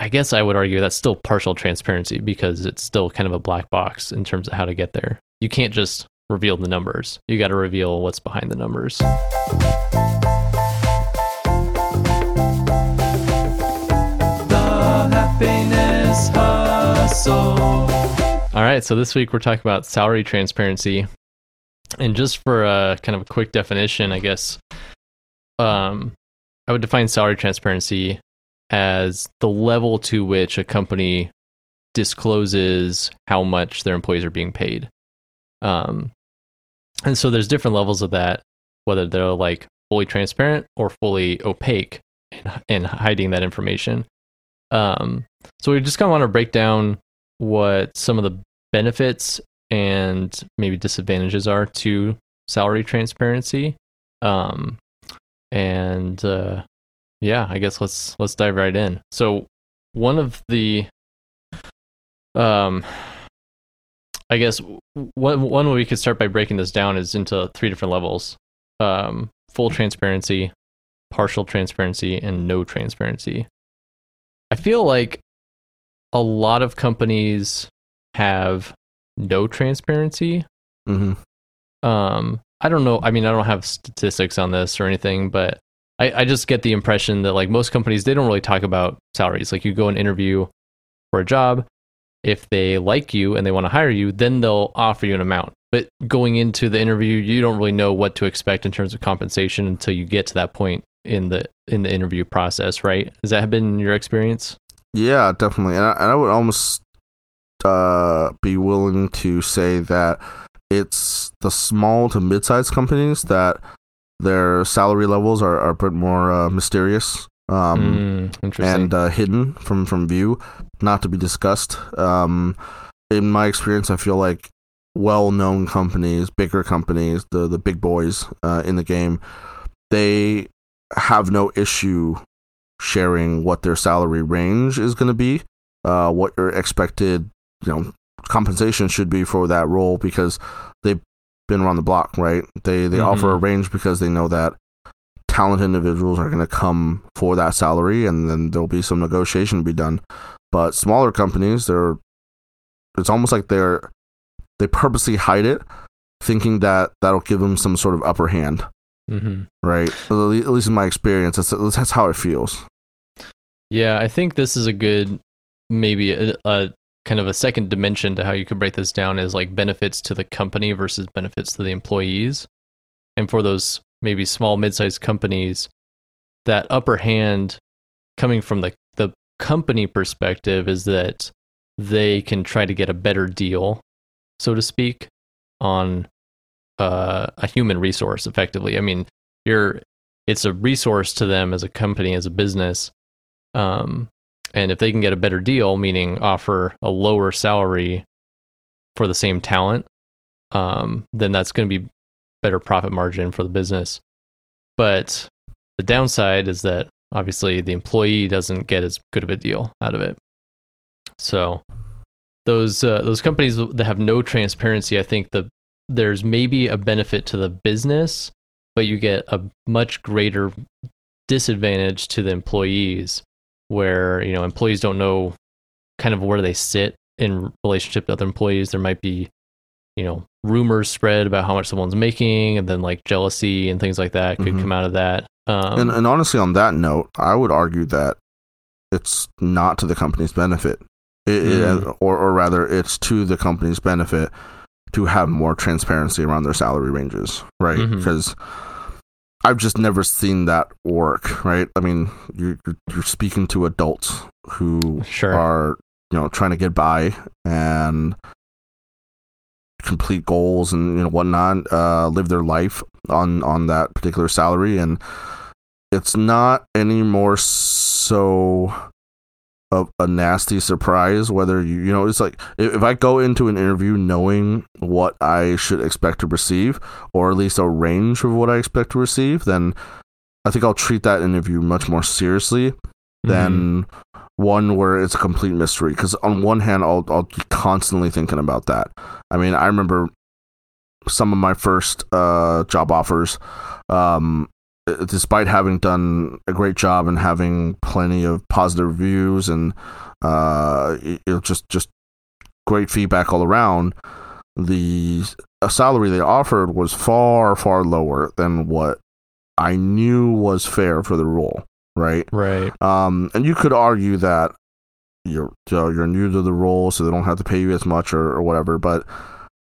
I guess I would argue that's still partial transparency because it's still kind of a black box in terms of how to get there. You can't just reveal the numbers. You got to reveal what's behind the numbers. The happiness hustle. All right, so this week we're talking about salary transparency. And just for a kind of a quick definition, I guess um I would define salary transparency as the level to which a company discloses how much their employees are being paid. Um, and so there's different levels of that, whether they're like fully transparent or fully opaque in hiding that information. Um, so we just kind of want to break down what some of the benefits and maybe disadvantages are to salary transparency. Um, and uh, yeah, I guess let's let's dive right in. So one of the um I guess one one way we could start by breaking this down is into three different levels. Um full transparency, partial transparency, and no transparency. I feel like a lot of companies have no transparency. Mm-hmm. Um I don't know. I mean, I don't have statistics on this or anything, but I, I just get the impression that like most companies, they don't really talk about salaries. Like you go and interview for a job, if they like you and they want to hire you, then they'll offer you an amount. But going into the interview, you don't really know what to expect in terms of compensation until you get to that point in the in the interview process, right? Has that been your experience? Yeah, definitely. And I, and I would almost uh, be willing to say that it's the small to mid-sized companies that their salary levels are, are a bit more uh, mysterious um, Mm, interesting. and uh, hidden from from view, not to be discussed. Um, in my experience, I feel like well-known companies, bigger companies, the the big boys uh, in the game, they have no issue sharing what their salary range is going to be, uh, what your expected, you know, compensation should be for that role because they've been around the block, right? They they offer a range because they know that talented individuals are going to come for that salary, and then there'll be some negotiation to be done. But smaller companies, they're it's almost like they're they purposely hide it, thinking that that'll give them some sort of upper hand, hmm right? At at least in my experience, that's that's how it feels. Yeah, I think this is a good, maybe a, a kind of a second dimension to how you could break this down is like benefits to the company versus benefits to the employees. And for those maybe small, mid-sized companies, that upper hand coming from the the company perspective is that they can try to get a better deal, so to speak, on uh, a human resource. Effectively, I mean, you're it's a resource to them as a company, as a business. Um, and if they can get a better deal, meaning offer a lower salary for the same talent, um, then that's going to be better profit margin for the business. But the downside is that obviously the employee doesn't get as good of a deal out of it. So those uh, those companies that have no transparency, I think the there's maybe a benefit to the business, but you get a much greater disadvantage to the employees where you know employees don't know kind of where they sit in relationship to other employees there might be you know rumors spread about how much someone's making and then like jealousy and things like that could Mhm. come out of that um, and, and honestly, on that note, I would argue that it's not to the company's benefit, it, it- Mm. or or rather, it's to the company's benefit to have more transparency around their salary ranges, right? Because I've just never seen that work, right? I mean, you're you're- speaking to adults who Sure. are you know trying to get by and complete goals and you know whatnot, uh, live their life on on that particular salary, and it's not any more so of a nasty surprise whether you you know it's like if, I go into an interview knowing what I should expect to receive or at least a range of what I expect to receive, then I think I'll treat that interview much more seriously than one where it's a complete mystery. Because on one hand, I'll I'll be constantly thinking about that. I mean, I remember some of my first uh, job offers. Um, despite having done a great job and having plenty of positive reviews and uh, just just great feedback all around, the salary they offered was far far lower than what I knew was fair for the role. Right. Right. Um, and you could argue that you're you're new to the role, so they don't have to pay you as much or, or whatever. But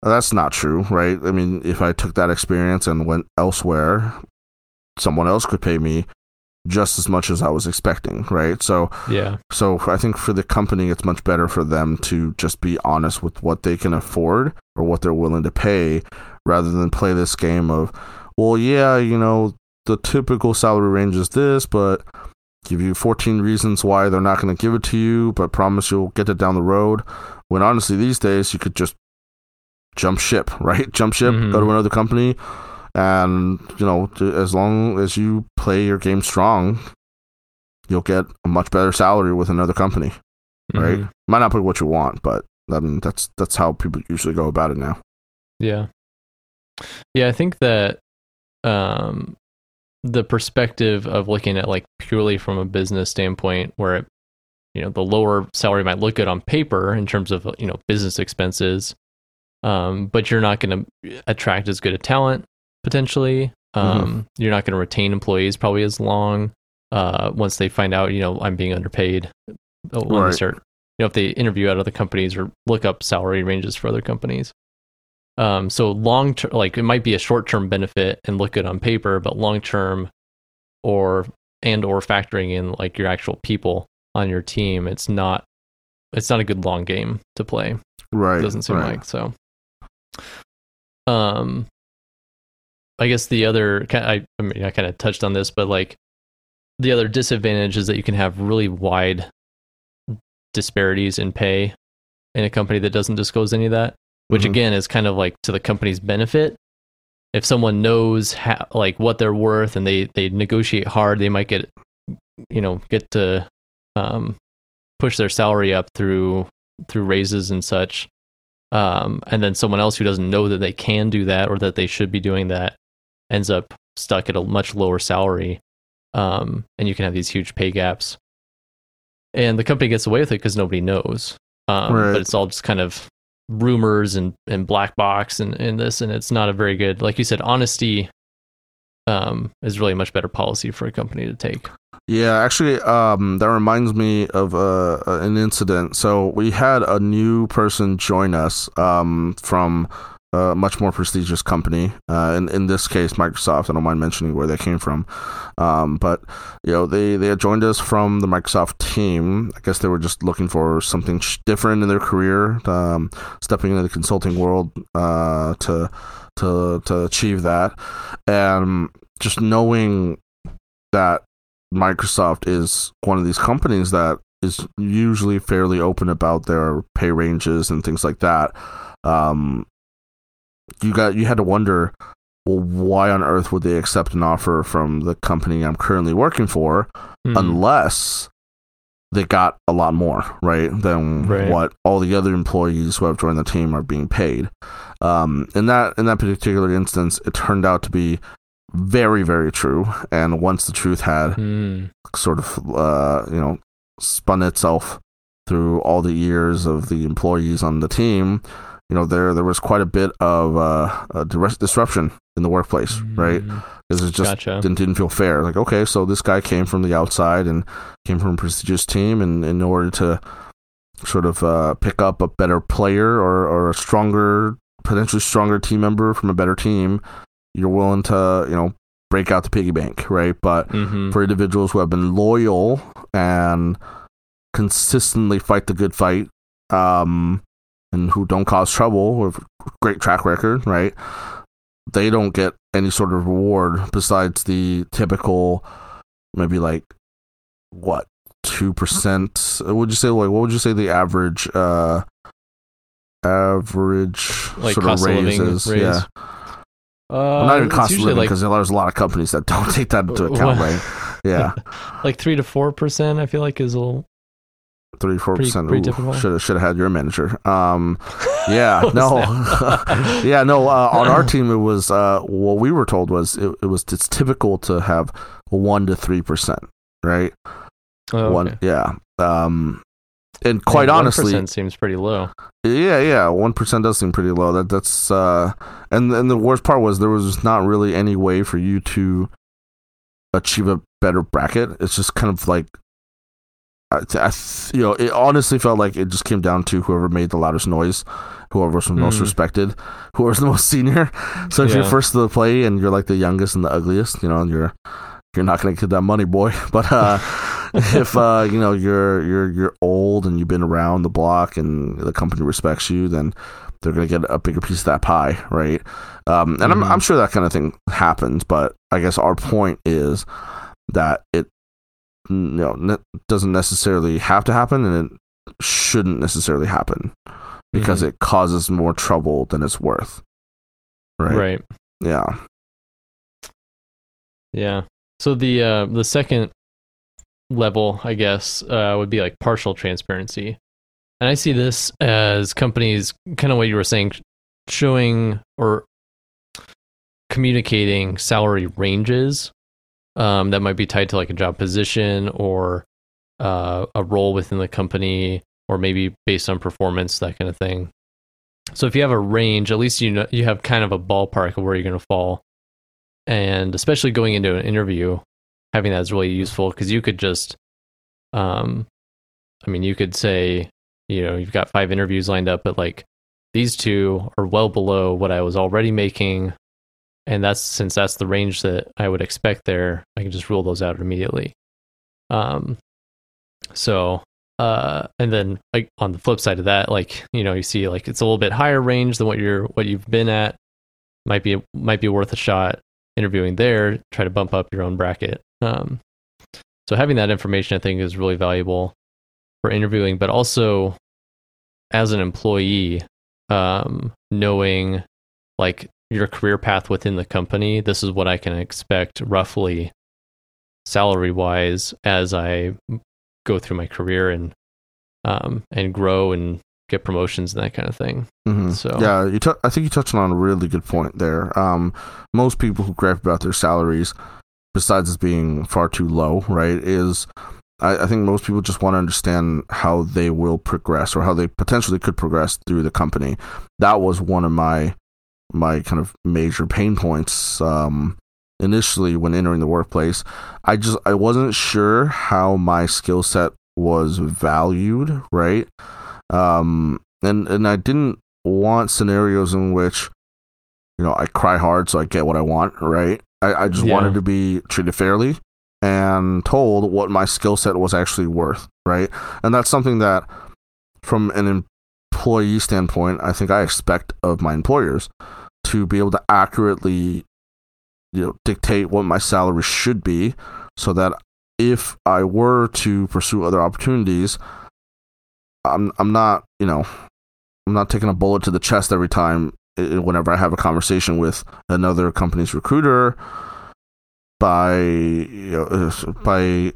that's not true, right? I mean, if I took that experience and went elsewhere, someone else could pay me just as much as I was expecting, right? So Yeah. so I think for the company, it's much better for them to just be honest with what they can afford or what they're willing to pay, rather than play this game of, well, yeah, you know, the typical salary range is this, but give you 14 reasons why they're not going to give it to you, but promise you'll get it down the road. When honestly, these days, you could just jump ship, right? Jump ship, Mhm. go to another company, and you know, as long as you play your game strong, you'll get a much better salary with another company, right? Mhm. Might not be what you want, but I mean, that's that's how people usually go about it now. Yeah. Yeah, I think that um the perspective of looking at like purely from a business standpoint where it, you know the lower salary might look good on paper in terms of you know business expenses um but you're not going to attract as good a talent potentially um you're not going to retain employees probably as long uh once they find out you know I'm being underpaid uh, when Right. they start you know if they interview at other companies or look up salary ranges for other companies um, so long term, like it might be a short term benefit and look good on paper, but long term, or and or factoring in like your actual people on your team, it's not it's not a good long game to play. Right? It doesn't seem right. like so. Um, I guess the other I I mean I kind of touched on this, but like the other disadvantage is that you can have really wide disparities in pay in a company that doesn't disclose any of that, which Mhm. again is kind of like to the company's benefit. If someone knows how, like what they're worth and they they negotiate hard, they might get you know get to um, push their salary up through through raises and such. Um, and then someone else who doesn't know that they can do that or that they should be doing that ends up stuck at a much lower salary. Um, and you can have these huge pay gaps. And the company gets away with it because nobody knows. Um, Right. But it's all just kind of rumors and, and black box and, and this. And it's not a very good, like you said, honesty um, is really a much better policy for a company to take. Yeah, actually, um, that reminds me of uh, an incident. So we had a new person join us um, from a much more prestigious company. Uh, in in this case, Microsoft. I don't mind mentioning where they came from, um, but you know they they had joined us from the Microsoft team. I guess they were just looking for something different in their career, um, stepping into the consulting world uh, to to to achieve that, and just knowing that Microsoft is one of these companies that is usually fairly open about their pay ranges and things like that. Um, you got you had to wonder, well, why on earth would they accept an offer from the company I'm currently working for Hmm. unless they got a lot more, right, than Right. what all the other employees who have joined the team are being paid. Um, in that in that particular instance, it turned out to be very very true. And once the truth had Hmm. sort of uh, you know spun itself through all the years of the employees on the team, you know there there was quite a bit of uh, uh, dis- disruption in the workplace, right? Hmm. Because it just gotcha. didn't, didn't feel fair. Like, okay, so this guy came from the outside and came from a prestigious team, and in order to sort of uh, pick up a better player or, or a stronger, potentially stronger team member from a better team, you're willing to, you know, break out the piggy bank, right? But Mhm. for individuals who have been loyal and consistently fight the good fight, um, and who don't cause trouble with great track record, right? They don't get any sort of reward besides the typical, maybe like what two percent? Would you say like what would you say the average uh average Like sort of raises? raise? Yeah, Uh, well, not even cost of living like because there's a lot of companies that don't take that into account, right? Yeah. like three to four percent. I feel like is a little three four Pretty- percent. Should have should have had your manager. Um, yeah, no, yeah, no. Uh, on our team, it was uh, what we were told was it, it was it's typical to have one to three percent, right? Oh, One, okay. yeah. Um, and quite Yeah, honestly, 1% seems pretty low. yeah, yeah, one percent does seem pretty low. That that's uh, and and the worst part was there was not really any way for you to achieve a better bracket. It's just kind of like, I, I you know, it honestly felt like it just came down to whoever made the loudest noise, whoever was the most Mm. respected, whoever was the most senior. So if you're first to the play and you're like the youngest and the ugliest, you know, and you're you're not gonna get that money, boy. But uh, if uh, you know you're you're you're old and you've been around the block and the company respects you, then they're gonna get a bigger piece of that pie, right? Um, and I'm Mhm. I'm sure that kind of thing happens, but I guess our point is that it you know ne- doesn't necessarily have to happen, and it shouldn't necessarily happen because Mhm. it causes more trouble than it's worth. Right. right. Yeah. Yeah. So the uh, the second level, I guess, uh, would be like partial transparency, and I see this as companies, kind of what you were saying, showing or communicating salary ranges um, that might be tied to like a job position or uh, a role within the company, or maybe based on performance, that kind of thing. So if you have a range, at least you know you have kind of a ballpark of where you're going to fall and especially going into an interview having that is really useful because you could just um i mean you could say you know you've got five interviews lined up but like these two are well below what i was already making and that's since that's the range that i would expect there i can just rule those out immediately um so uh and then like on the flip side of that like you know you see like it's a little bit higher range than what you're what you've been at might be might be worth a shot interviewing there, try to bump up your own bracket. Um, so having that information, I think, is really valuable for interviewing, but also as an employee, um, knowing like your career path within the company. This is what I can expect roughly salary wise as I go through my career and um, and grow and get promotions and that kind of thing. Mhm. So- yeah, you. T- I think you touched on a really good point there. Um, most people who gripe about their salaries, besides it being far too low, right, is I, I think most people just want to understand how they will progress or how they potentially could progress through the company. That was one of my my kind of major pain points um, initially when entering the workplace. I just I wasn't sure how my skill set was valued, right? Um, and and I didn't want scenarios in which you know I cry hard so I get what I want, right? I, I just Yeah. wanted to be treated fairly and told what my skill set was actually worth, right? And that's something that from an employee standpoint, I think I expect of my employers to be able to accurately you know dictate what my salary should be so that if I were to pursue other opportunities I'm I'm not, you know, I'm not taking a bullet to the chest every time uh, whenever I have a conversation with another company's recruiter by you know, uh, by you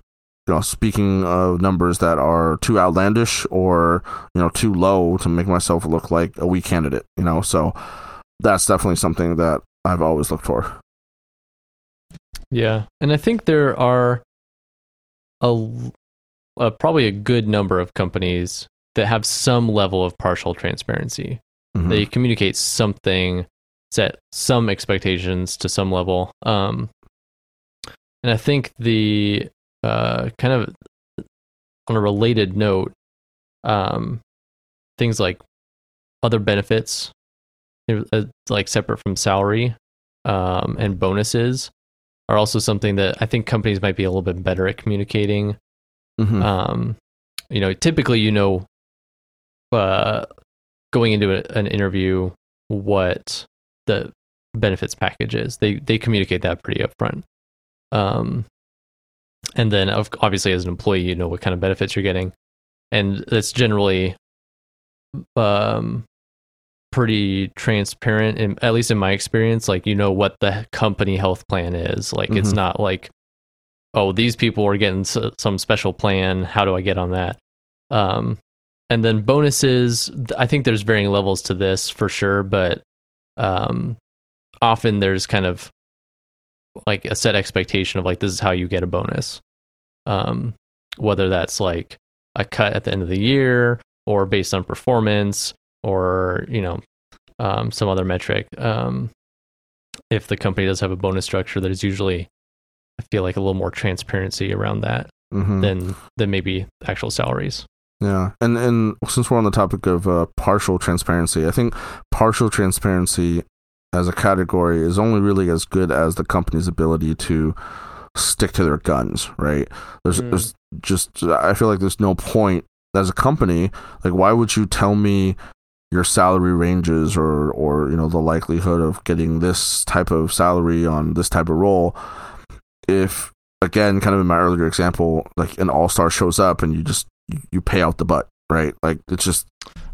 know speaking of numbers that are too outlandish or you know too low to make myself look like a weak candidate, you know. So that's definitely something that I've always looked for. Yeah, and I think there are a, a- probably a good number of companies that have some level of partial transparency. Mhm. They communicate something, set some expectations to some level. Um, and I think the uh, kind of on a related note, um, things like other benefits, uh, like separate from salary, um, and bonuses are also something that I think companies might be a little bit better at communicating. Mhm. Um, you know, typically, you know, uh, going into a, an interview, what the benefits package is. They they communicate that pretty upfront. Um, and then obviously, as an employee, you know what kind of benefits you're getting, and that's generally um pretty transparent in, at least in my experience like you know what the company health plan is like it's Mhm. not like oh these people are getting s- some special plan how do i get on that Um, and then bonuses, I think there's varying levels to this for sure, but um, often there's kind of like a set expectation of like this is how you get a bonus. Um, whether that's like a cut at the end of the year or based on performance or you know um, some other metric. Um, if the company does have a bonus structure, there's usually I feel like a little more transparency around that Mhm. than than maybe actual salaries. Yeah, and and since we're on the topic of uh, partial transparency, I think partial transparency as a category is only really as good as the company's ability to stick to their guns. Right? There's Mm. there's just I feel like there's no point as a company. Like, why would you tell me your salary ranges or or you know the likelihood of getting this type of salary on this type of role. If again kind of in my earlier example like an all-star shows up and you just you, pay out the butt right? Like it's just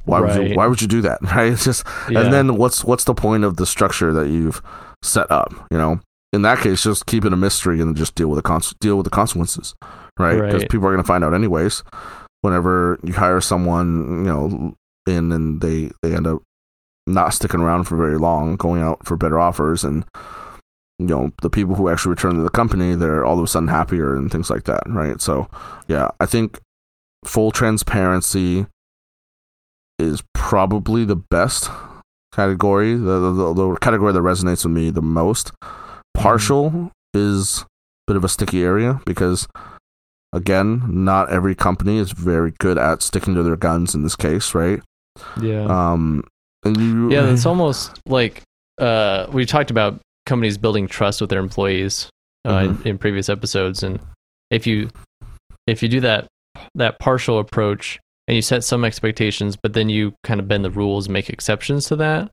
why would you why would you do that right? It's just Yeah. and then what's what's the point of the structure that you've set up you know? In that case just keep it a mystery and just deal with the cons- deal with the consequences right? Because Right. people are going to find out anyways. Whenever you hire someone you know and they they end up not sticking around for very long going out for better offers and you know the people who actually return to the company they're all of a sudden happier and things like that right? So yeah i think full transparency is probably the best category the, the, the, the category that resonates with me the most. Mm-hmm. Partial is a bit of a sticky area because again not every company is very good at sticking to their guns in this case right yeah. um yeah, it's almost like uh, we talked about companies building trust with their employees uh, Mhm. in, in previous episodes, and if you if you do that that partial approach and you set some expectations, but then you kind of bend the rules, make exceptions to that,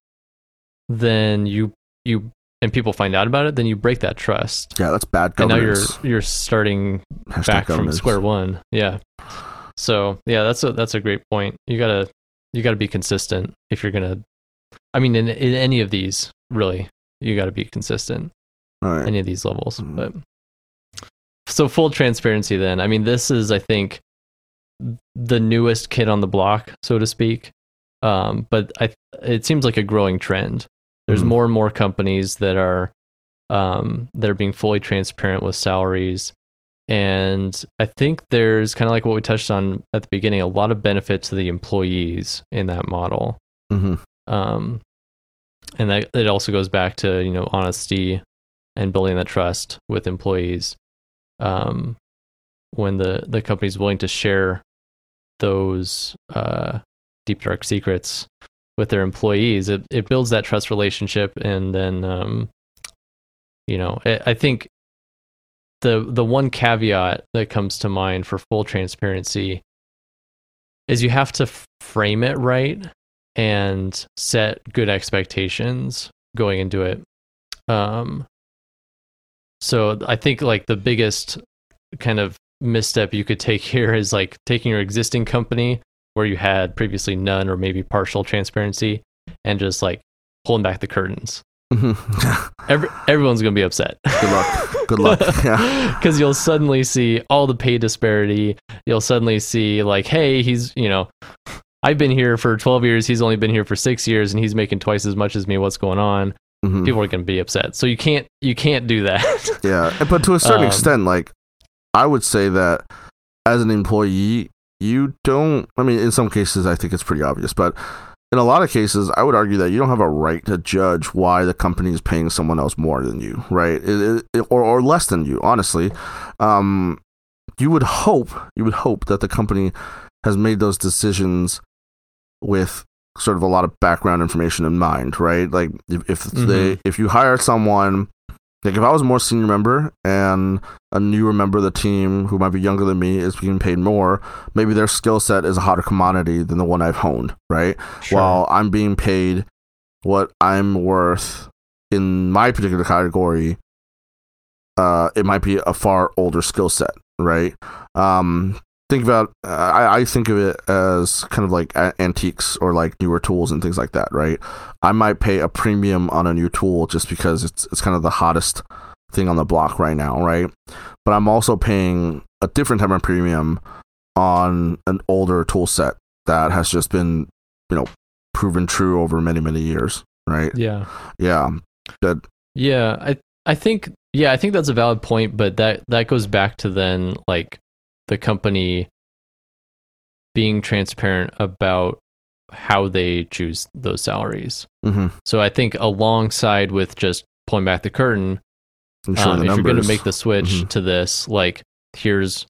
then you you and people find out about it, then you break that trust, yeah that's bad and now you're you're starting Hashtag back from square one. Yeah. So yeah, that's a that's a great point. You gotta you gotta be consistent if you're gonna. I mean, in in any of these, really, you gotta be consistent. all right Any of these levels, Mhm. but so full transparency. Then, I mean, this is I think the newest kid on the block, so to speak. Um, but I it seems like a growing trend. There's Mhm. more and more companies that are um, that are being fully transparent with salaries. And I think there's kind of like what we touched on at the beginning, a lot of benefit to the employees in that model. hmm Um, and that it also goes back to you know honesty and building that trust with employees. Um, when the the company's willing to share those uh, deep dark secrets with their employees, it it builds that trust relationship, and then um, you know I I think the the one caveat that comes to mind for full transparency is you have to frame it right and set good expectations going into it. Um, so I think like the biggest kind of misstep you could take here is like taking your existing company where you had previously none or maybe partial transparency and just like pulling back the curtains. Hmm Every, everyone's going to be upset. Good luck. Good luck. Yeah. Because you'll suddenly see all the pay disparity. You'll suddenly see, like, hey, he's, you know, I've been here for 12 years. He's only been here for six years and he's making twice as much as me. What's going on? Mhm. People are going to be upset. So you can't, you can't do that. Yeah, but to a certain Um, extent, like I would say that as an employee, you don't. I mean, in some cases, I think it's pretty obvious, but in a lot of cases, I would argue that you don't have a right to judge why the company is paying someone else more than you, right? It, it, or or less than you. Honestly, um, you would hope you would hope that the company has made those decisions with sort of a lot of background information in mind, right? Like if, if they if you hire someone like if I was a more senior member and a newer member of the team who might be younger than me is being paid more, maybe their skill set is a hotter commodity than the one I've honed, right? While I'm being paid what I'm worth in my particular category, uh, it might be a far older skill set, right? Um, think about uh, I, I think of it as kind of like a- antiques or like newer tools and things like that, right? I might pay a premium on a new tool just because it's it's kind of the hottest thing on the block right now, right? But I'm also paying a different type of premium on an older tool set that has just been, you know, proven true over many, many years, right? Yeah. Yeah. That Yeah, I I think yeah, I think that's a valid point, but that that goes back to then like the company being transparent about how they choose those salaries. mhm, So I think alongside with just pulling back the curtain, um, the if you're going to make the switch Mhm. to this, like here's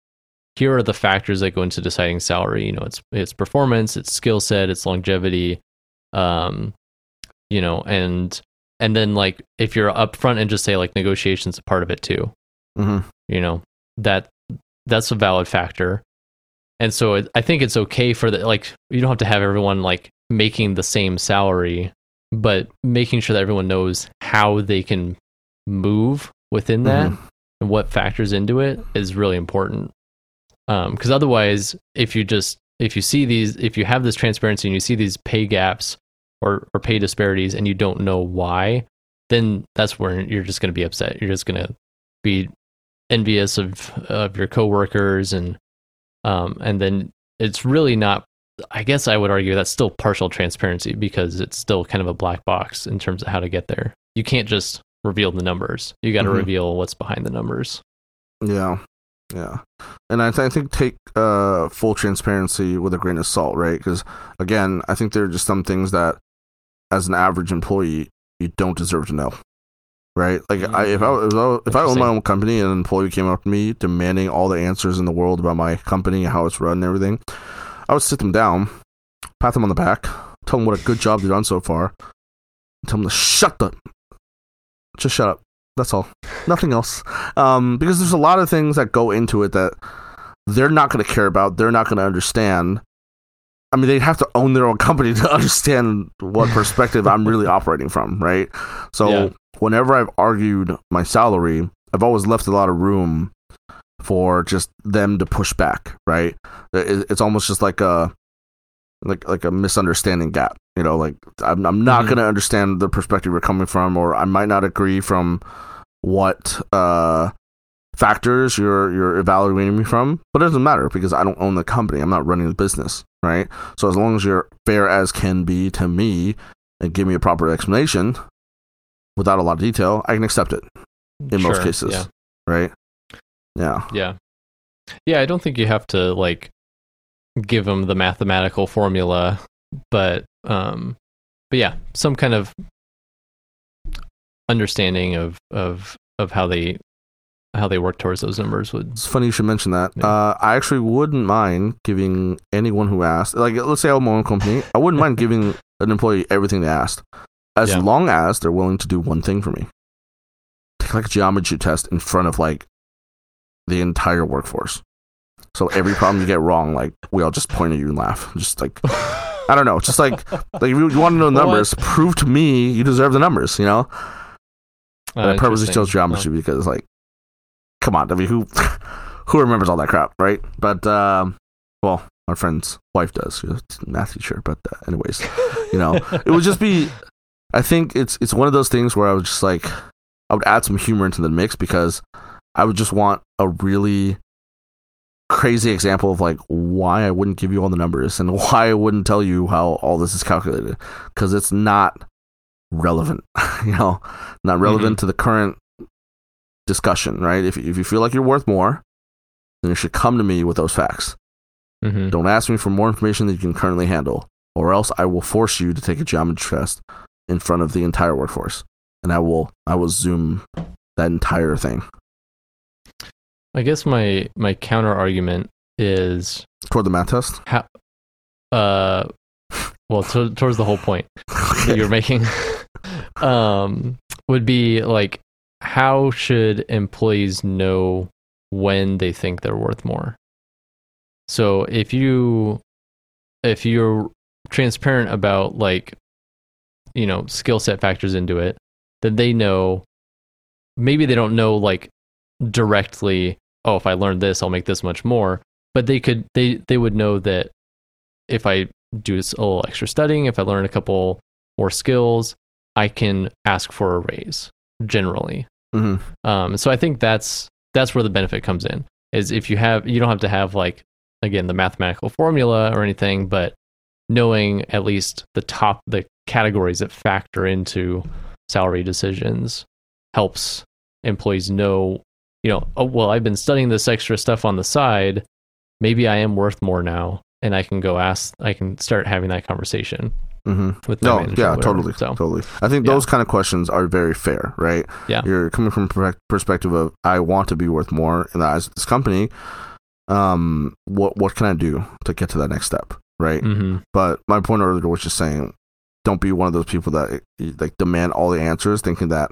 here are the factors that go into deciding salary. You know, it's it's performance, it's skill set, it's longevity, um, you know, and and then like if you're upfront and just say like negotiations a part of it too, Mhm. you know that that's a valid factor, and so it, I think it's okay for the like you don't have to have everyone like making the same salary, but making sure that everyone knows how they can move within that Mhm. and what factors into it is really important. Because otherwise, if you just if you see these, if you have this transparency and you see these pay gaps or or pay disparities and you don't know why, then that's where you're just going to be upset. You're just going to be envious of of your coworkers and um and then it's really not I guess I would argue that's still partial transparency because it's still kind of a black box in terms of how to get there. You can't just reveal the numbers. You got to Mhm. reveal what's behind the numbers. Yeah, yeah, and I, th- I think take uh, full transparency with a grain of salt, right? Because again, I think there are just some things that, as an average employee, you don't deserve to know, right? Like, I, if I if I, if I owned my own company and an employee came up to me demanding all the answers in the world about my company, and how it's run, and everything, I would sit them down, pat them on the back, tell them what a good job they've done so far, tell them to shut the, just shut up. That's all. Nothing else um, because there's a lot of things that go into it that they're not going to care about. They're not going to understand. I mean, they'd have to own their own company to understand what perspective I'm really operating from, right? So, Yeah. Whenever I've argued my salary, I've always left a lot of room for just them to push back, right? It's almost just like a like like a misunderstanding gap, you know. Like I'm I'm not Mhm. going to understand the perspective you're coming from, or I might not agree from what uh factors you're you're evaluating me from but it doesn't matter because i don't own the company i'm not running the business right so as long as you're fair as can be to me and give me a proper explanation without a lot of detail i can accept it in most cases Yeah. right yeah Yeah. Yeah, I don't think you have to like give them the mathematical formula, but um but yeah, some kind of understanding of of of how they how they work towards those numbers would it's funny you should mention that Yeah. uh i actually wouldn't mind giving anyone who asked like let's say i own my own company i wouldn't mind giving an employee everything they asked as Yeah. long as they're willing to do one thing for me take like a geometry test in front of like the entire workforce so every problem you get wrong like we all just point at you and laugh just like i don't know just like like if you, want to know the What? numbers prove to me you deserve the numbers you know Uh, I purposely chose geometry because, like, come on, I mean, who who remembers all that crap, right? But um, well, my friend's wife does. She's a math teacher, but uh, anyways, you know, it would just be. I think it's it's one of those things where I would just like I would add some humor into the mix because I would just want a really crazy example of like why I wouldn't give you all the numbers and why I wouldn't tell you how all this is calculated because it's not relevant, you know, not relevant to the current discussion, right? If if you feel like you're worth more, then you should come to me with those facts. Mhm. Don't ask me for more information that you can currently handle, or else I will force you to take a geometry test in front of the entire workforce, and I will I will zoom that entire thing. I guess my my counter argument is toward the math test. uh well to, towards the whole point that you're making um would be like how should employees know when they think they're worth more? So if you if you're transparent about like you know skill set factors into it then they know maybe they don't know like directly oh if i learn this i'll make this much more but they could they they would know that if i do a little extra studying if i learn a couple more skills i can ask for a raise generally hmm um, so I think that's that's where the benefit comes in. Is if you have you don't have to have like again the mathematical formula or anything, but knowing at least the top the categories that factor into salary decisions helps employees know, you know, oh well, I've been studying this extra stuff on the side. Maybe I am worth more now, and I can go ask. I can start having that conversation hmm with No, yeah, totally, So totally. I think Yeah. those kind of questions are very fair, right? Yeah. you're coming from per- perspective of I want to be worth more in the eyes of this company. Um, what what can I do to get to that next step, right? hmm But my point earlier was just saying, don't be one of those people that like demand all the answers, thinking that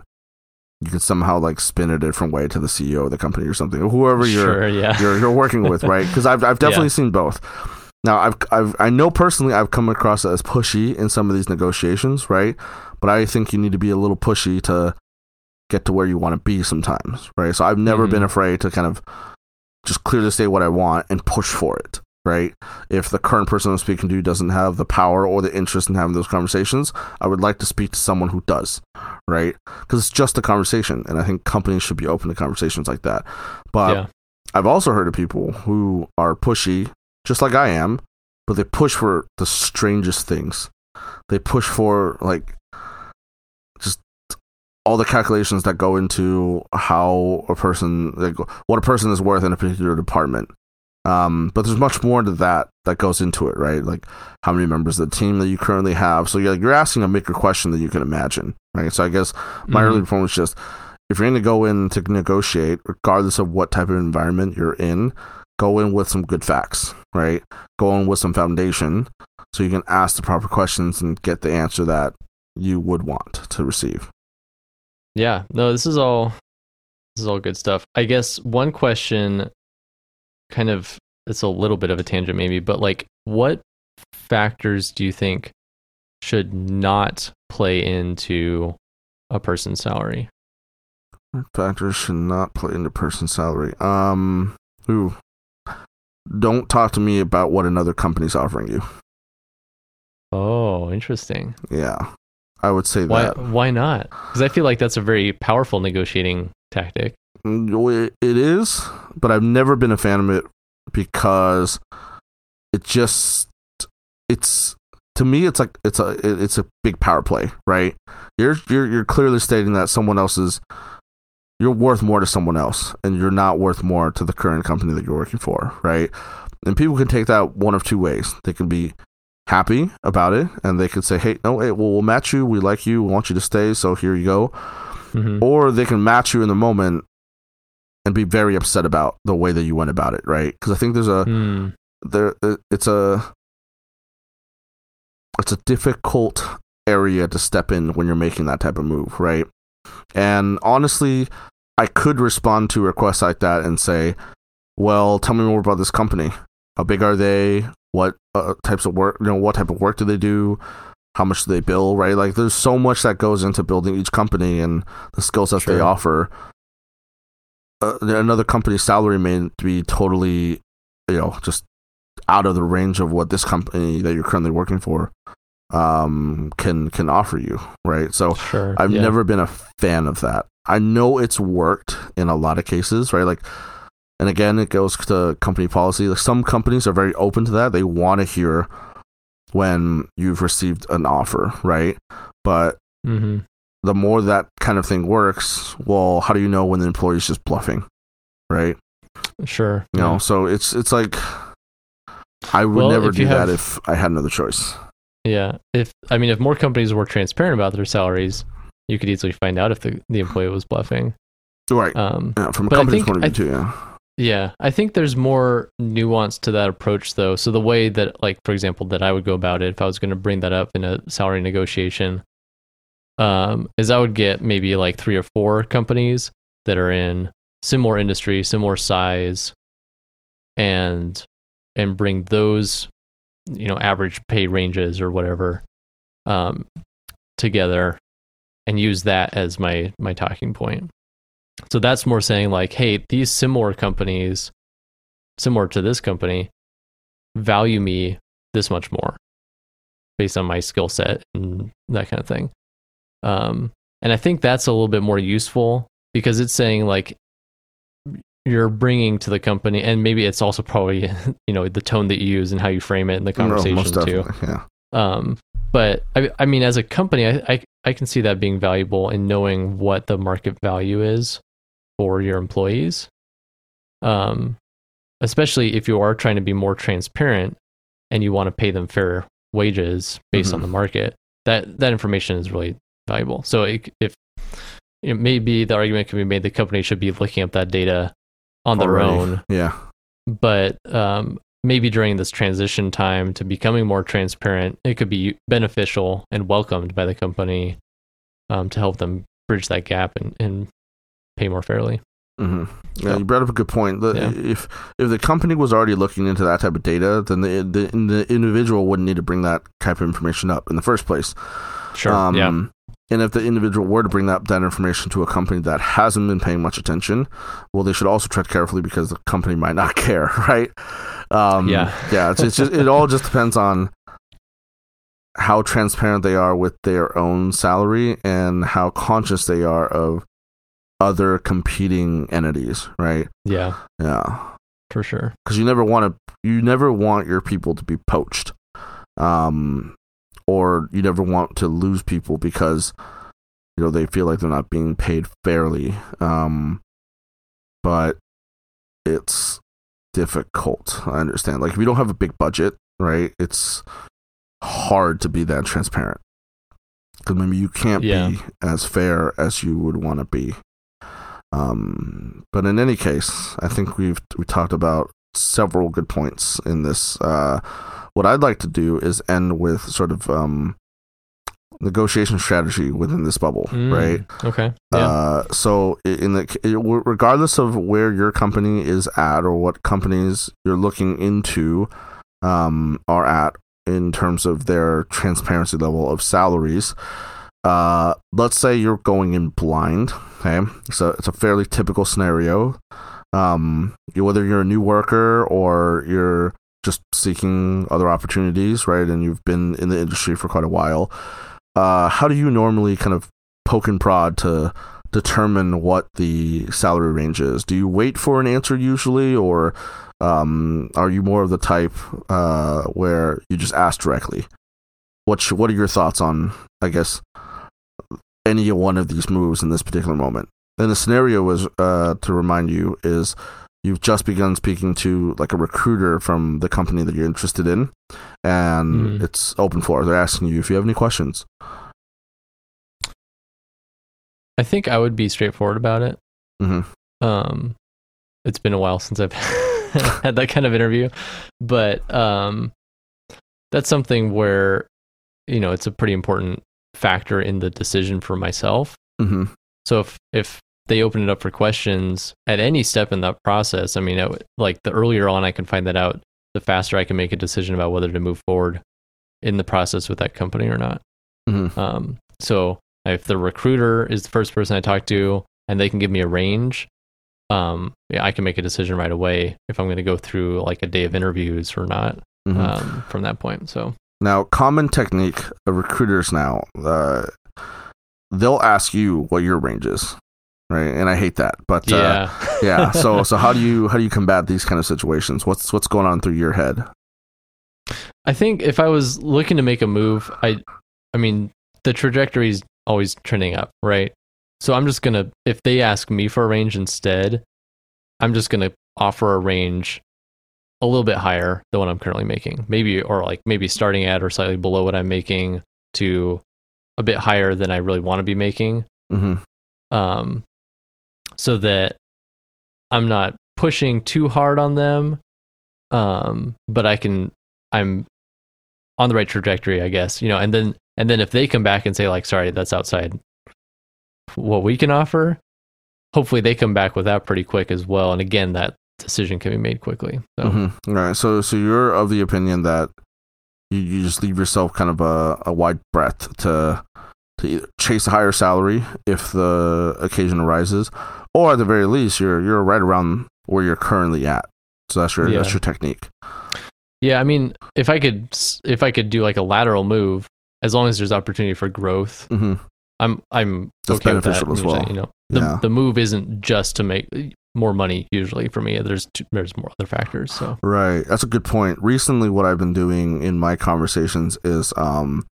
you can somehow like spin it a different way to the CEO of the company or something, or whoever you're sure, yeah, you're you're working with, right? Because I've I've definitely seen both. Now I've I've I know personally I've come across as pushy in some of these negotiations, right? But I think you need to be a little pushy to get to where you want to be sometimes, right? So I've never Mhm. been afraid to kind of just clearly say what I want and push for it, right? If the current person I'm speaking to doesn't have the power or the interest in having those conversations, I would like to speak to someone who does, right? Because it's just a conversation, and I think companies should be open to conversations like that. But yeah, I've also heard of people who are pushy, just like I am, but they push for the strangest things. They push for like just all the calculations that go into how a person, like what a person is worth in a particular department. Um, but there's much more to that that goes into it, right? Like how many members of the team that you currently have. So you're, you're asking a bigger question than you can imagine, right? So I guess my Mhm. early point was just if you're going to go in to negotiate, regardless of what type of environment you're in, go in with some good facts, right? Go in with some foundation so you can ask the proper questions and get the answer that you would want to receive. Yeah, no, this is all this is all good stuff. I guess one question kind of it's a little bit of a tangent maybe, but like what factors do you think should not play into a person's salary? Factors should not play into person's salary. Um, ooh, don't talk to me about what another company's offering you. Oh, interesting. Yeah, I would say Why that. why not? Cuz I feel like that's a very powerful negotiating tactic. It is, but I've never been a fan of it because it just it's to me it's like it's a it's a big power play, right? You're you're you're clearly stating that someone else is you're worth more to someone else and you're not worth more to the current company that you're working for, right? And people can take that one of two ways. They can be happy about it and they could say, "Hey, no, hey, well, we'll match you. We like you. We want you to stay. So here you go." Mhm. or they can match you in the moment and be very upset about the way that you went about it, right? Because I think there's a Hmm. there uh, it's a it's a difficult area to step in when you're making that type of move, right? And honestly, I could respond to requests like that and say, "Well, tell me more about this company. How big are they? What uh, types of work? You know, what type of work do they do? How much do they bill? Right? Like, there's so much that goes into building each company and the skill sets they offer. Uh, another company's salary may be totally, you know, just out of the range of what this company that you're currently working for um can can offer you right so Sure. I've yeah. never been a fan of that. I know it's worked in a lot of cases, right? Like, and again, it goes to company policy. Like, some companies are very open to that. They want to hear when you've received an offer, right? But Mhm. The more that kind of thing works, well, how do you know when the employee's just bluffing, right? Sure. You yeah. know, so it's it's like I would Well, never do you that if I had another choice. Yeah. If I mean if more companies were transparent about their salaries, you could easily find out if the, the employee was bluffing. Right. Um Yeah, from a company's think- point of view, too. Yeah. yeah, I think there's more nuance to that approach though. So the way that like for example that I would go about it if I was going to bring that up in a salary negotiation um is I would get maybe like 3 or 4 companies that are in similar industry, similar size and and bring those you know average pay ranges or whatever um together and use that as my my talking point. So that's more saying like hey these similar companies similar to this company value me this much more based on my skill set and that kind of thing um and i think that's a little bit more useful because it's saying like you're bringing to the company, and maybe it's also probably you know the tone that you use and how you frame it in the No, conversation too. Yeah. Um, but I, I mean, as a company, I, I, I can see that being valuable in knowing what the market value is for your employees. Um, especially if you are trying to be more transparent and you want to pay them fair wages based on Mhm. the market. That that information is really valuable. So it, if it maybe the argument can be made, the company should be looking up that data on their Already. own Yeah. but um, maybe during this transition time to becoming more transparent, it could be beneficial and welcomed by the company um, to help them bridge that gap and, and pay more fairly. hmm Yeah, you brought up a good point. The, Yeah. If if the company was already looking into that type of data, then the, the the individual wouldn't need to bring that type of information up in the first place. Sure. Um, yeah. And if the individual were to bring that, that information to a company that hasn't been paying much attention, well, they should also tread carefully because the company might not care, right? Um, Yeah. yeah. It's, it's just it all just depends on how transparent they are with their own salary and how conscious they are of other competing entities, right? Yeah. Yeah For sure. because you never want to you never want your people to be poached um or you never want to lose people because you know they feel like they're not being paid fairly um but it's difficult i understand like if you don't have a big budget right it's hard to be that transparent because maybe you can't Yeah. be as fair as you would want to be um, but in any case, I think we've we talked about several good points in this. Uh, what I'd like to do is end with sort of um, negotiation strategy within this bubble, Mm, right? Okay. Yeah. Uh, so in the regardless of where your company is at or what companies you're looking into um, are at in terms of their transparency level of salaries. Uh, let's say you're going in blind. Okay, so it's a fairly typical scenario. Um, whether you're a new worker or you're just seeking other opportunities, right? And you've been in the industry for quite a while. Uh, how do you normally kind of poke and prod to determine what the salary range is? Do you wait for an answer usually, or um, are you more of the type uh, where you just ask directly? What sh- What are your thoughts on, I guess, any one of these moves in this particular moment? And the scenario was uh, to remind you is you've just begun speaking to like a recruiter from the company that you're interested in, and Mhm. it's open floor. They're asking you if you have any questions. I think I would be straightforward about it. hmm Um, it's been a while since I've had that kind of interview, but um, that's something where you know it's a pretty important factor in the decision for myself. hmm So if if they open it up for questions at any step in that process, I mean, I like the earlier on I can find that out, the faster I can make a decision about whether to move forward in the process with that company or not. hmm Um, so if the recruiter is the first person I talk to and they can give me a range, um, yeah, I can make a decision right away if I'm going to go through like a day of interviews or not hmm um, from that point. So Now, common technique of recruiters now, uh, they'll ask you what your range is, right? And I hate that, but uh, yeah, yeah. So, so how do you how do you combat these kind of situations? What's what's going on through your head? I think if I was looking to make a move, I, I mean, the trajectory is always trending up, right? So I'm just gonna, if they ask me for a range instead, I'm just gonna offer a range a little bit higher than what I'm currently making, maybe, or like maybe starting at or slightly below what I'm making to a bit higher than I really want to be making, hmm um, so that I'm not pushing too hard on them, um, but I can, I'm on the right trajectory, I guess, you know, and then, and then if they come back and say like, sorry, that's outside what we can offer, hopefully they come back with that pretty quick as well. And again, that decision can be made quickly. So hmm All right. So, so you're of the opinion that you, you just leave yourself kind of a, a wide breadth to to either chase a higher salary if the occasion arises, or at the very least, you're you're right around where you're currently at. So that's your that's your technique. yeah, I mean, if I could, if I could do like a lateral move, as long as there's opportunity for growth, hmm I'm I'm That's okay with that. beneficial as well. You know, the Yeah. the move isn't just to make more money. Usually for me, there's two, there's more other factors. So Right. That's a good point. Recently, what I've been doing in my conversations is um,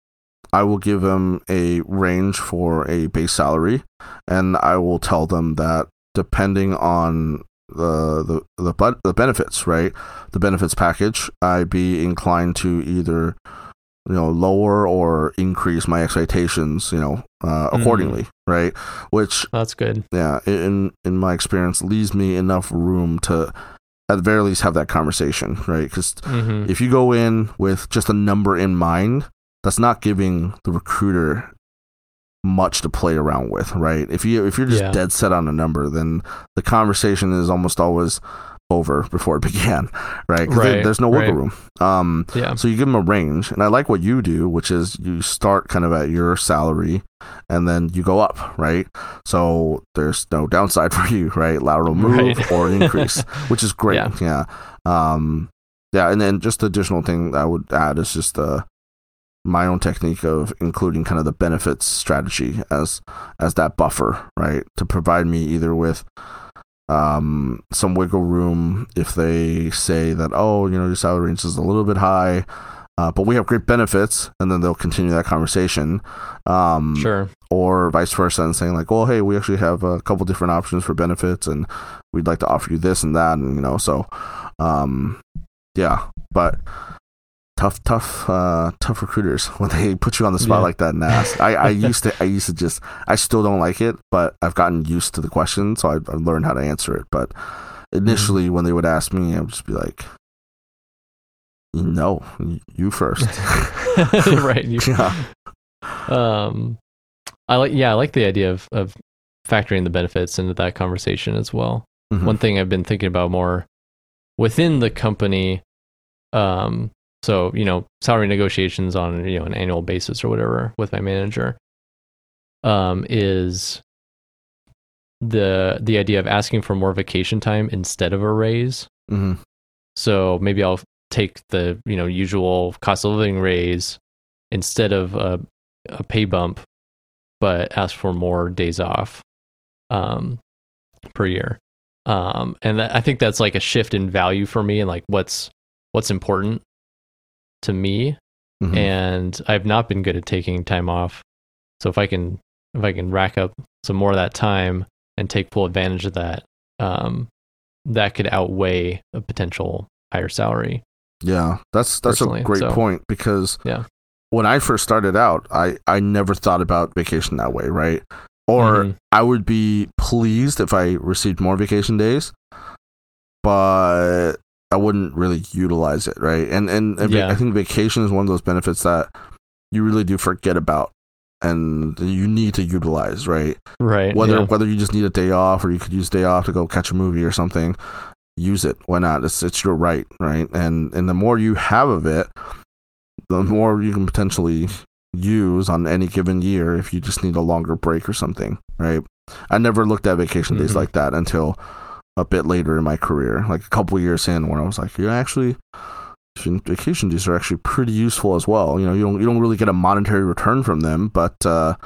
I will give them a range for a base salary, and I will tell them that depending on the the the, but, the benefits, right, the benefits package, I'd be inclined to either you know lower or increase my expectations, you know, uh, Mhm. accordingly, right? Which that's good. yeah, in in my experience, leaves me enough room to, at the very least, have that conversation, right? Because hmm if you go in with just a number in mind, that's not giving the recruiter much to play around with, right? If you if you're just Yeah. dead set on a number, then the conversation is almost always over before it began, right? there- Right, there's no wiggle right. room. Um, Yeah. so you give them a range, and I like what you do, which is you start kind of at your salary, and then you go up, right? So there's no downside for you, right? Lateral move Right. or increase, which is great. Yeah. Yeah. Um, yeah, and then just the additional thing I would add is just uh, my own technique of including kind of the benefits strategy as as that buffer, right? To provide me either with um, some wiggle room if they say that, oh, you know, your salary range is a little bit high, uh, but we have great benefits, and then they'll continue that conversation. Um, Sure. Or vice versa, and saying like, well, hey, we actually have a couple different options for benefits, and we'd like to offer you this and that, and you know, so, um, yeah, but. Tough, tough, uh, tough recruiters when they put you on the spot Yeah. like that and ask. I, I used to, I used to just, I still don't like it, but I've gotten used to the question, so I've, I've learned how to answer it. But initially, when they would ask me, I would just be like, "No, you first. right. You, yeah, um, I like yeah, I like the idea of of factoring the benefits into that conversation as well. Mhm. One thing I've been thinking about more within the company, um, so you know, salary negotiations on you know an annual basis or whatever with my manager, um, is the the idea of asking for more vacation time instead of a raise. hmm So maybe I'll take the you know usual cost of living raise instead of a, a pay bump, but ask for more days off um, per year. Um, and that, I think that's like a shift in value for me and like what's what's important to me. hmm And I've not been good at taking time off. So if I can if I can rack up some more of that time and take full advantage of that, um, that could outweigh a potential higher salary. yeah. That's that's a great so- point because Yeah. when I first started out, I I never thought about vacation that way, right? Or Mhm. I would be pleased if I received more vacation days, but I wouldn't really utilize it, right? And and, and Yeah. I think vacation is one of those benefits that you really do forget about and you need to utilize, right? right. Whether yeah. whether you just need a day off or you could use day off to go catch a movie or something, use it. Why not? It's it's your right, right? And and the more you have of it, the more you can potentially use on any given year if you just need a longer break or something, right? I never looked at vacation days Mhm. like that until a bit later in my career, like a couple years in, when I was like, yeah, actually, vacation days are actually pretty useful as well. You know, you don't you don't really get a monetary return from them, but uh,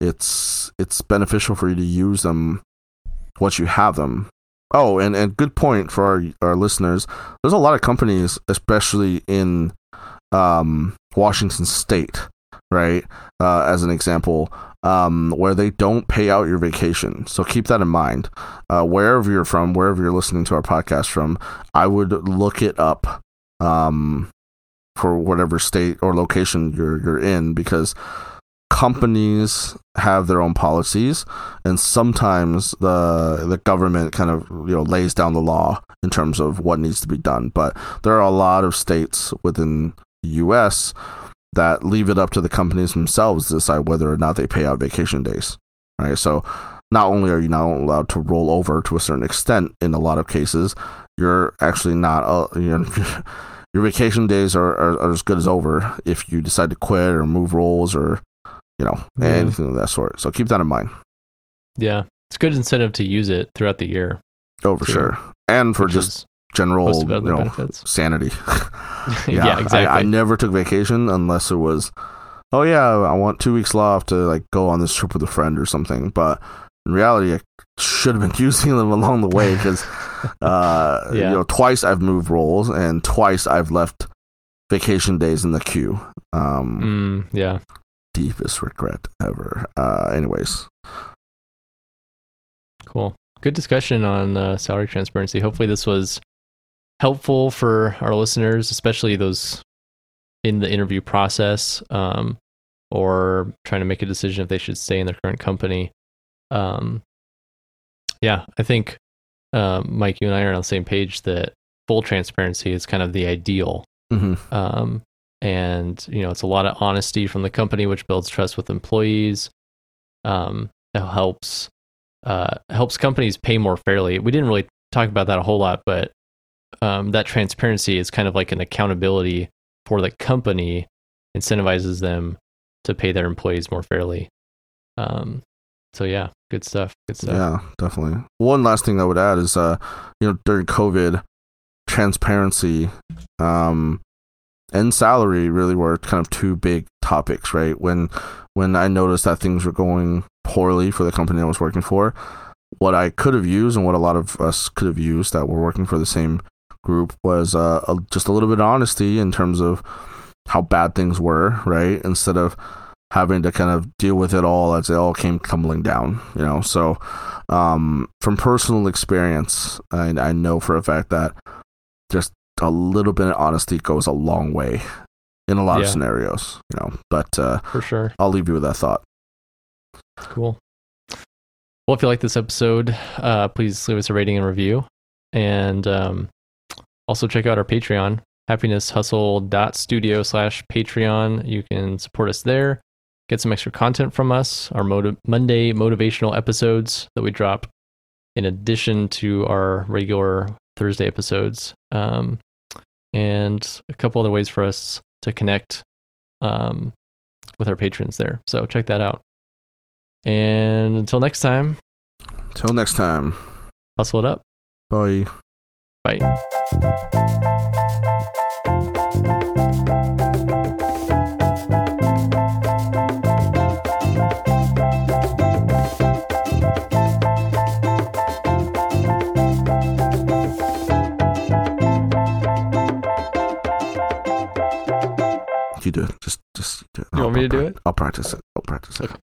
it's it's beneficial for you to use them once you have them. Oh, and, and good point for our our listeners. There's a lot of companies, especially in um, Washington State, right? Uh, as an example, um, where they don't pay out your vacation. So keep that in mind. Uh, wherever you're from, wherever you're listening to our podcast from, I would look it up um, for whatever state or location you're you're in because companies have their own policies and sometimes the the government kind of you know lays down the law in terms of what needs to be done but there are a lot of states within the US that leave it up to the companies themselves to decide whether or not they pay out vacation days right so not only are you not allowed to roll over to a certain extent in a lot of cases you're actually not uh, you know your vacation days are, are, are as good as over if you decide to quit or move roles or you know Yeah. anything of that sort so keep that in mind yeah, it's good incentive to use it throughout the year. oh for Sure. sure and for which just is general you know benefits. sanity yeah, exactly. I, I never took vacation unless it was oh yeah, I want two weeks off to like go on this trip with a friend or something. But in reality, I should have been using them along the way because, uh, Yeah. you know, twice I've moved roles and twice I've left vacation days in the queue. Um, Mm, yeah. deepest regret ever. Uh, anyways, Cool. Good discussion on uh, salary transparency. Hopefully, this was helpful for our listeners, especially those in the interview process um, or trying to make a decision if they should stay in their current company. Um, yeah, I think um, Mike, you and I are on the same page that full transparency is kind of the ideal. Mhm. Um, and you know, it's a lot of honesty from the company, which builds trust with employees. Um, it helps uh, helps companies pay more fairly. We didn't really talk about that a whole lot, but um, that transparency is kind of like an accountability for the company, incentivizes them to pay their employees more fairly. Um, so yeah, good stuff. Good stuff. yeah, definitely. One last thing I would add is, uh, you know, during COVID, transparency, um, and salary really were kind of two big topics, right? When when I noticed that things were going poorly for the company I was working for, what I could have used and what a lot of us could have used that were working for the same group was uh, a, just a little bit of honesty in terms of how bad things were, right? Instead of having to kind of deal with it all as it all came tumbling down, you know. So, um, from personal experience, I, I know for a fact that just a little bit of honesty goes a long way in a lot of scenarios, you know. But uh, For sure. I'll leave you with that thought. Cool. Well, if you like this episode, uh, please leave us a rating and review. And um, also check out our Patreon, happinesshustle.studio slash Patreon. You can support us there, get some extra content from us, our motiv- Monday motivational episodes that we drop in addition to our regular Thursday episodes, um, and a couple other ways for us to connect um, with our patrons there. So check that out. And until next time, Until next time. hustle it up. Bye. Bye. You do it. Just, just do it. You want me to do I'll it? I'll practice it. I'll practice it. Okay.